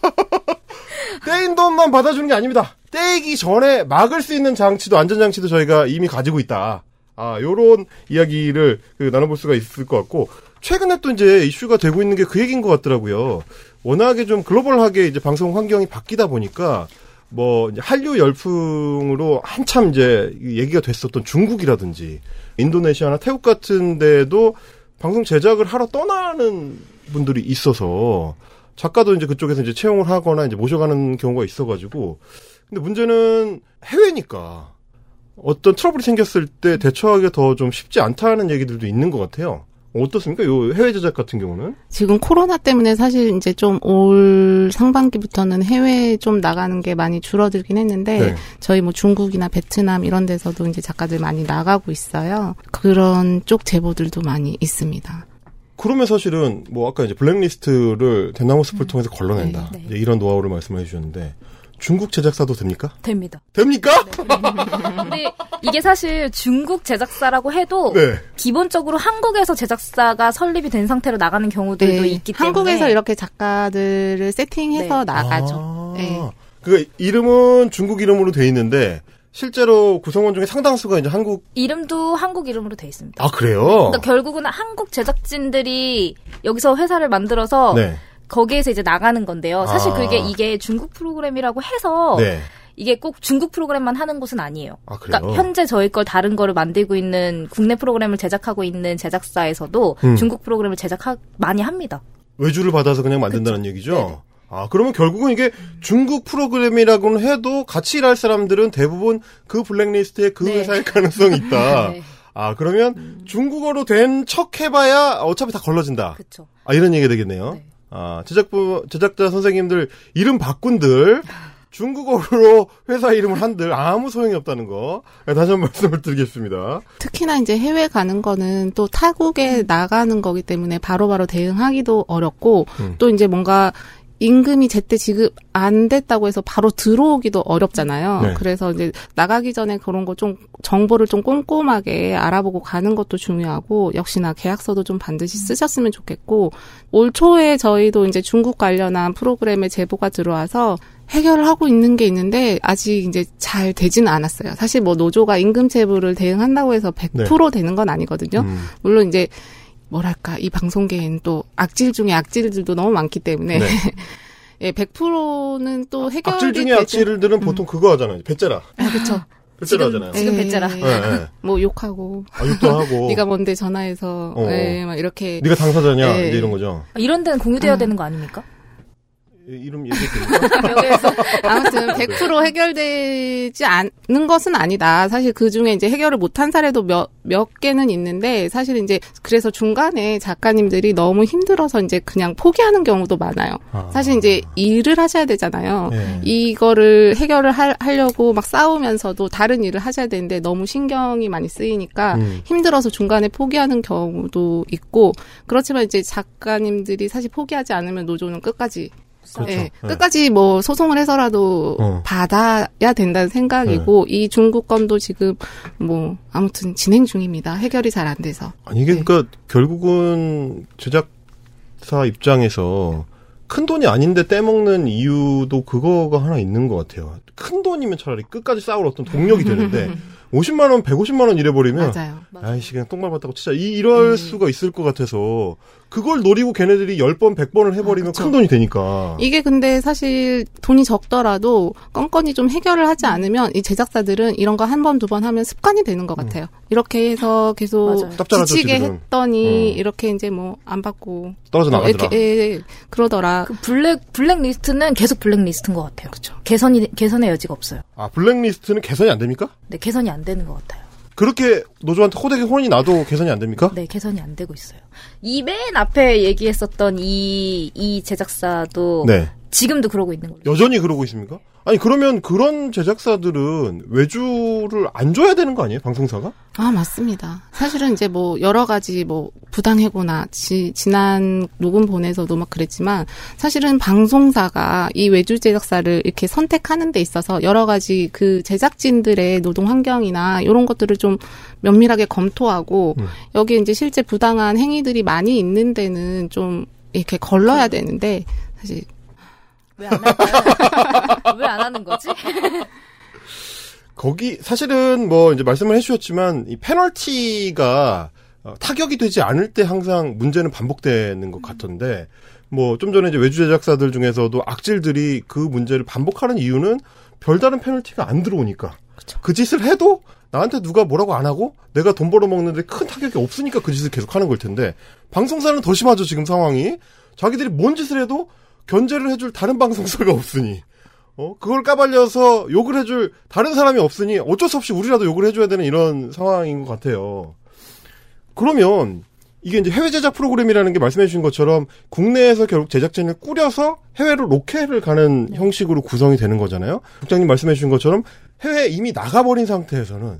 떼인 돈만 받아주는 게 아닙니다. 떼이기 전에 막을 수 있는 장치도, 안전장치도 저희가 이미 가지고 있다. 아, 요런 이야기를 그 나눠볼 수가 있을 것 같고, 최근에 또 이제 이슈가 되고 있는 게 그 얘기인 것 같더라고요. 워낙에 좀 글로벌하게 이제 방송 환경이 바뀌다 보니까, 뭐 한류 열풍으로 한참 이제 얘기가 됐었던 중국이라든지 인도네시아나 태국 같은 데도 방송 제작을 하러 떠나는 분들이 있어서 작가도 이제 그쪽에서 이제 채용을 하거나 이제 모셔가는 경우가 있어가지고 근데 문제는 해외니까 어떤 트러블이 생겼을 때 대처하기가 더 좀 쉽지 않다는 얘기들도 있는 것 같아요. 어떻습니까? 요 해외 제작 같은 경우는? 지금 코로나 때문에 사실 이제 좀 올 상반기부터는 해외 좀 나가는 게 많이 줄어들긴 했는데 네. 저희 뭐 중국이나 베트남 이런 데서도 이제 작가들 많이 나가고 있어요. 그런 쪽 제보들도 많이 있습니다. 그러면 사실은 뭐 아까 이제 블랙리스트를 대나무 숲을 통해서 걸러낸다. 네, 네. 이런 노하우를 말씀해 주셨는데 중국 제작사도 됩니까? 됩니다. 됩니까? 근데 이게 사실 중국 제작사라고 해도 네. 기본적으로 한국에서 제작사가 설립이 된 상태로 나가는 경우들도 네, 있기 때문에 한국에서 이렇게 작가들을 세팅해서 네. 나가죠. 아, 네. 그러니까 이름은 중국 이름으로 돼 있는데 실제로 구성원 중에 상당수가 이제 한국 이름도 한국 이름으로 돼 있습니다. 아 그래요? 그러니까 결국은 한국 제작진들이 여기서 회사를 만들어서 네. 거기에서 이제 나가는 건데요. 사실 아. 그게 이게 중국 프로그램이라고 해서 네. 이게 꼭 중국 프로그램만 하는 곳은 아니에요. 아 그래요? 그러니까 현재 저희 걸 다른 거를 만들고 있는 국내 프로그램을 제작하고 있는 제작사에서도 음. 중국 프로그램을 제작 많이 합니다. 외주를 받아서 그냥 만든다는 얘기죠. 네네. 아 그러면 결국은 이게 중국 프로그램이라고는 해도 같이 일할 사람들은 대부분 그 블랙리스트에 그 네. 회사일 가능성이 있다. [laughs] 네. 아 그러면 중국어로 된 척 해봐야 어차피 다 걸러진다. 그렇죠. 아 이런 얘기 되겠네요. 네. 아 제작부 제작자 선생님들 이름 바꾼들 중국어로 [laughs] 회사 이름을 한들 아무 소용이 없다는 거 네, 다시 한 번 말씀을 드리겠습니다. 특히나 이제 해외 가는 거는 또 타국에 나가는 거기 때문에 바로바로 대응하기도 어렵고 음. 또 이제 뭔가 임금이 제때 지급 안 됐다고 해서 바로 들어오기도 어렵잖아요. 네. 그래서 이제 나가기 전에 그런 거 좀 정보를 좀 꼼꼼하게 알아보고 가는 것도 중요하고 역시나 계약서도 좀 반드시 쓰셨으면 좋겠고 올 초에 저희도 이제 중국 관련한 프로그램에 제보가 들어와서 해결을 하고 있는 게 있는데 아직 이제 잘 되지는 않았어요. 사실 뭐 노조가 임금 체불을 대응한다고 해서 100% 되는 건 아니거든요. 음. 물론 이제 뭐랄까 이 방송계엔 또 악질 중에 악질들도 너무 많기 때문에 네. [laughs] 예, 100%는 또 해결이 악질 중에 되지- 악질들은 보통 그거 하잖아요. 배째라. 아, 그렇죠. [laughs] 배째라 하잖아요. 지금 예, 배째라. 네, 네. 뭐 욕하고 아, 욕도 하고. [laughs] 네가 뭔데 전화해서 어. 예, 막 이렇게 네가 당사자냐 네. 이제 이런 거죠. 이런 데는 공유돼야 아. 되는 거 아닙니까? 이- 이름 여기에서 [laughs] 아무튼 100% 해결되지 않는 것은 아니다. 사실 그 중에 이제 해결을 못한 사례도 몇, 몇 개는 있는데 사실 이제 그래서 중간에 작가님들이 너무 힘들어서 이제 그냥 포기하는 경우도 많아요. 아. 사실 이제 일을 하셔야 되잖아요. 네. 이거를 해결을 할- 하려고 막 싸우면서도 다른 일을 하셔야 되는데 너무 신경이 많이 쓰이니까 음. 힘들어서 중간에 포기하는 경우도 있고 그렇지만 이제 작가님들이 사실 포기하지 않으면 노조는 끝까지 그렇죠. 예, 네. 끝까지 뭐 소송을 해서라도 어. 받아야 된다는 생각이고 이 중국 건도 지금 뭐 아무튼 진행 중입니다. 해결이 잘 안 돼서. 아니 이게 네. 그러니까 결국은 제작사 입장에서 큰 돈이 아닌데 떼먹는 이유도 그거가 하나 있는 것 같아요. 큰 돈이면 차라리 끝까지 싸울 어떤 동력이 되는데 [laughs] 50만 원, 150만 원 이래버리면 맞아요. 아이씨 그냥 똥 밟았다고 진짜 이, 이럴 음. 수가 있을 것 같아서 그걸 노리고 걔네들이 10번, 100번을 해버리면 아. 큰 돈이 되니까. 이게 근데 사실 돈이 적더라도 건건이 좀 해결을 하지 않으면 이 제작사들은 이런 거 한 번, 두 번 하면 습관이 되는 것 같아요. 이렇게 해서 계속 맞아요. 지치게. 했더니 음. 이렇게 이제 뭐 안 받고 떨어져 뭐 나가더라. 이렇게 예, 예, 그러더라. 그 블랙 블랙리스트는 계속 블랙리스트인 것 같아요. 그렇죠. 개선이 개선의 여지가 없어요. 아 블랙리스트는 개선이 안 됩니까? 네, 개선이 안 되는 것 같아요. 그렇게 노조한테 호되게 혼이 나도 개선이 안 됩니까? 네, 개선이 안 되고 있어요. 이 맨 앞에 얘기했었던 이, 이 제작사도 네. 지금도 그러고 있는 걸로. 여전히 그러고 있습니까? 아니 그러면 그런 제작사들은 외주를 안 줘야 되는 거 아니에요? 방송사가? 아, 맞습니다. 사실은 이제 뭐 여러 가지 뭐 부당해고나 지, 지난 녹음 본에서도 막 그랬지만 사실은 방송사가 이 외주 제작사를 이렇게 선택하는 데 있어서 여러 가지 그 제작진들의 노동 환경이나 이런 것들을 좀 면밀하게 검토하고 음. 여기에 이제 실제 부당한 행위들이 많이 있는 데는 좀 이렇게 걸러야 되는데 사실 왜 안 할까요? [laughs] 왜 안 하는 거지? [laughs] 거기 사실은 뭐 이제 말씀을 해주셨지만 이 페널티가 어, 타격이 되지 않을 때 항상 문제는 반복되는 것 같던데 뭐 좀 전에 이제 외주 제작사들 중에서도 악질들이 그 문제를 반복하는 이유는 별다른 페널티가 안 들어오니까 그 짓을 해도 나한테 누가 뭐라고 안 하고 내가 돈 벌어 먹는데 큰 타격이 없으니까 그 짓을 계속 하는 걸 텐데 방송사는 더 심하죠 지금 상황이 자기들이 뭔 짓을 해도 견제를 해줄 다른 방송사가 없으니 어 그걸 까발려서 욕을 해줄 다른 사람이 없으니 어쩔 수 없이 우리라도 욕을 해줘야 되는 이런 상황인 것 같아요. 그러면 이게 이제 해외 제작 프로그램이라는 게 말씀해 주신 것처럼 국내에서 결국 제작진을 꾸려서 해외로 로케를 가는 형식으로 구성이 되는 거잖아요. 국장님 말씀해 주신 것처럼 해외에 이미 나가버린 상태에서는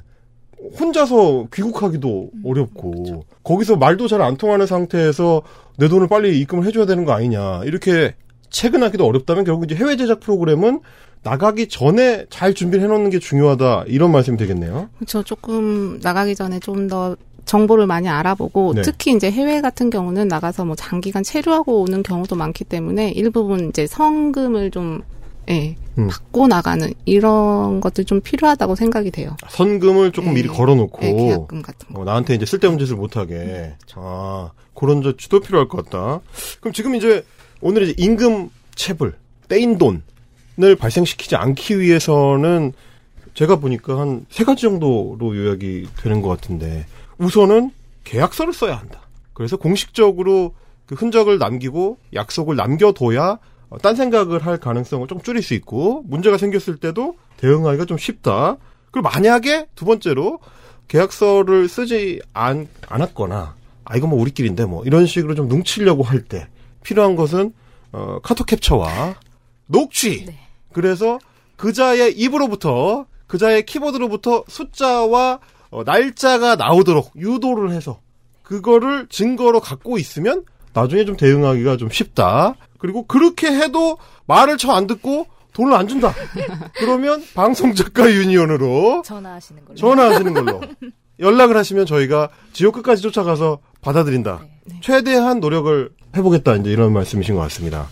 혼자서 귀국하기도 어렵고 거기서 말도 잘 안 통하는 상태에서 내 돈을 빨리 입금을 해줘야 되는 거 아니냐 이렇게 체근하기도 어렵다면 결국 이제 해외 제작 프로그램은 나가기 전에 잘 준비를 해놓는 게 중요하다 이런 말씀이 되겠네요. 그렇죠. 조금 나가기 전에 좀 더 정보를 많이 알아보고 네. 특히 이제 해외 같은 경우는 나가서 뭐 장기간 체류하고 오는 경우도 많기 때문에 일부분 이제 성금을 좀 예, 음. 받고 나가는 이런 것들 좀 필요하다고 생각이 돼요. 선금을 조금 네. 미리 걸어놓고 예, 계약금 같은 거. 어, 나한테 이제 쓸데없는 짓을 못하게. 아, 그런 조치도 필요할 것 같다. 그럼 지금 이제 오늘 이제 임금 체불, 떼인 돈을 발생시키지 않기 위해서는 제가 보니까 한 세 가지 정도로 요약이 되는 것 같은데 우선은 계약서를 써야 한다. 그래서 공식적으로 그 흔적을 남기고 약속을 남겨둬야 어, 딴 생각을 할 가능성을 좀 줄일 수 있고 문제가 생겼을 때도 대응하기가 좀 쉽다. 그리고 만약에 두 번째로 계약서를 쓰지 않, 않았거나 아 이거 뭐 우리끼리인데 뭐 이런 식으로 좀 뭉치려고 할 때 필요한 것은 어, 카톡 캡처와 녹취. 그래서 그자의 입으로부터 그자의 키보드로부터 숫자와 어, 날짜가 나오도록 유도를 해서 그거를 증거로 갖고 있으면 나중에 좀 대응하기가 좀 쉽다. 그리고 그렇게 해도 말을 쳐 안 듣고 돈을 안 준다. [laughs] 그러면 방송작가 유니온으로 전화하시는 걸로. 전화하시는 걸로 연락을 하시면 저희가 지옥 끝까지 쫓아가서 받아들인다. 최대한 노력을 해보겠다. 이제 이런 말씀이신 것 같습니다.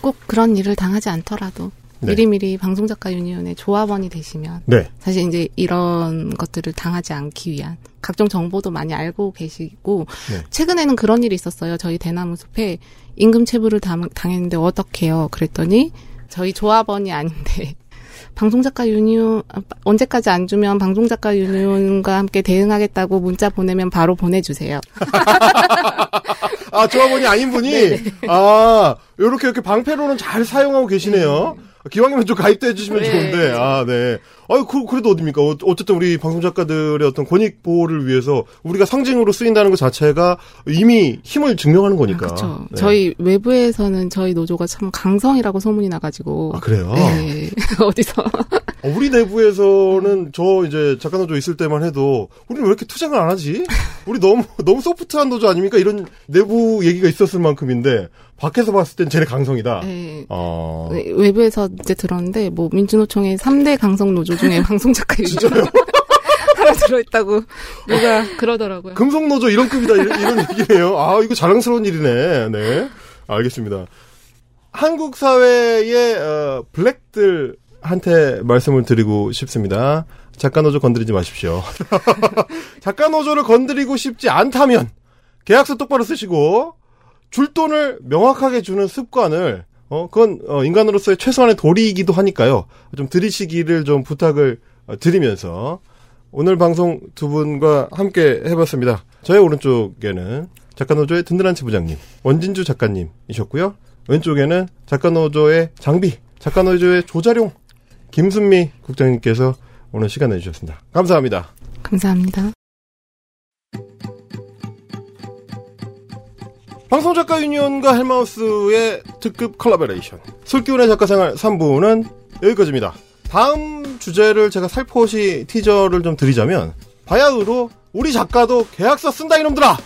꼭 그런 일을 당하지 않더라도 네. 미리미리 방송작가 유니온의 조합원이 되시면 네. 사실 이제 이런 것들을 당하지 않기 위한 각종 정보도 많이 알고 계시고 네. 최근에는 그런 일이 있었어요. 저희 대나무 숲에 임금 체불을 당, 당했는데 어떡해요? 그랬더니 저희 조합원이 아닌데 [laughs] 방송작가 유니온 아, 언제까지 안 주면 방송작가 유니온과 함께 대응하겠다고 문자 보내면 바로 보내주세요. [laughs] 아, 조합원이 아닌 분이, [laughs] 아, 요렇게 이렇게 방패로는 잘 사용하고 계시네요. 기왕이면 좀 가입도 해주시면 네. 좋은데, 아, 네. 아유, 그, 그래도 어딥니까? 어, 어쨌든 우리 방송 작가들의 어떤 권익 보호를 위해서 우리가 상징으로 쓰인다는 것 자체가 이미 힘을 증명하는 거니까. 그렇죠. 네. 저희 외부에서는 저희 노조가 참 강성이라고 소문이 나가지고 아, 그래요? 네. [laughs] 어디서 어, 우리 내부에서는 저 이제 작가 노조 있을 때만 해도 우리는 왜 이렇게 투쟁을 안 하지? 우리 너무 너무 소프트한 노조 아닙니까? 이런 내부 얘기가 있었을 만큼인데 밖에서 봤을 땐 쟤네 강성이다. 네. 어. 네, 외부에서 이제 들었는데 뭐 민주노총의 3대 강성 노조 중에 [laughs] 방송작가 유니온 [laughs] 하나 들어있다고 누가 그러더라고요. 금속 노조 이런 급이다 이런, 이런 얘기네요. 아 이거 자랑스러운 일이네. 네, 알겠습니다. 한국 사회의 어, 블랙들한테 말씀을 드리고 싶습니다. 작가 노조 건드리지 마십시오. [laughs] 작가 노조를 건드리고 싶지 않다면 계약서 똑바로 쓰시고 줄 돈을 명확하게 주는 습관을 어 그건 어, 인간으로서의 최소한의 도리이기도 하니까요. 좀 들이시기를 좀 부탁을 어, 드리면서 오늘 방송 두 분과 함께 해봤습니다. 저의 오른쪽에는 작가노조의 든든한 지부장님, 원진주 작가님이셨고요. 왼쪽에는 작가노조의 장비, 작가노조의 조자룡, 김순미 국장님께서 오늘 시간 내주셨습니다. 감사합니다. 감사합니다. 방송작가 유니온과 헬마우스의 특급 컬라보레이션 술기운의 작가생활 3부는 여기까지입니다. 다음 주제를 제가 살포시 티저를 좀 드리자면 바야흐로 우리 작가도 계약서 쓴다 이놈들아!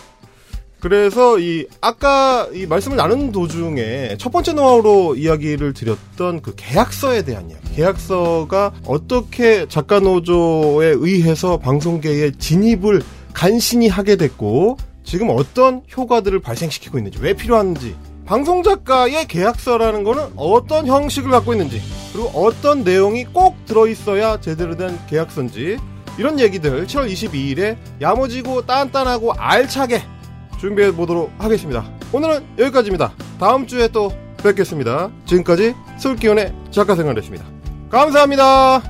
그래서 이 아까 이 말씀을 나눈 도중에 첫 번째 노하우로 이야기를 드렸던 그 계약서에 대한 이야기. 계약서가 어떻게 작가 노조에 의해서 방송계에 진입을 간신히 하게 됐고 지금 어떤 효과들을 발생시키고 있는지 왜 필요한지 방송 작가의 계약서라는 거는 어떤 형식을 갖고 있는지 그리고 어떤 내용이 꼭 들어있어야 제대로 된 계약서인지 이런 얘기들 7월 22일에 야무지고 딴딴하고 알차게 준비해 보도록 하겠습니다. 오늘은 여기까지입니다. 다음 주에 또 뵙겠습니다. 지금까지 서울기원의 작가 생활이었습니다. 감사합니다.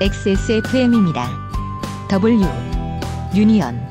XSFM입니다. W 유니언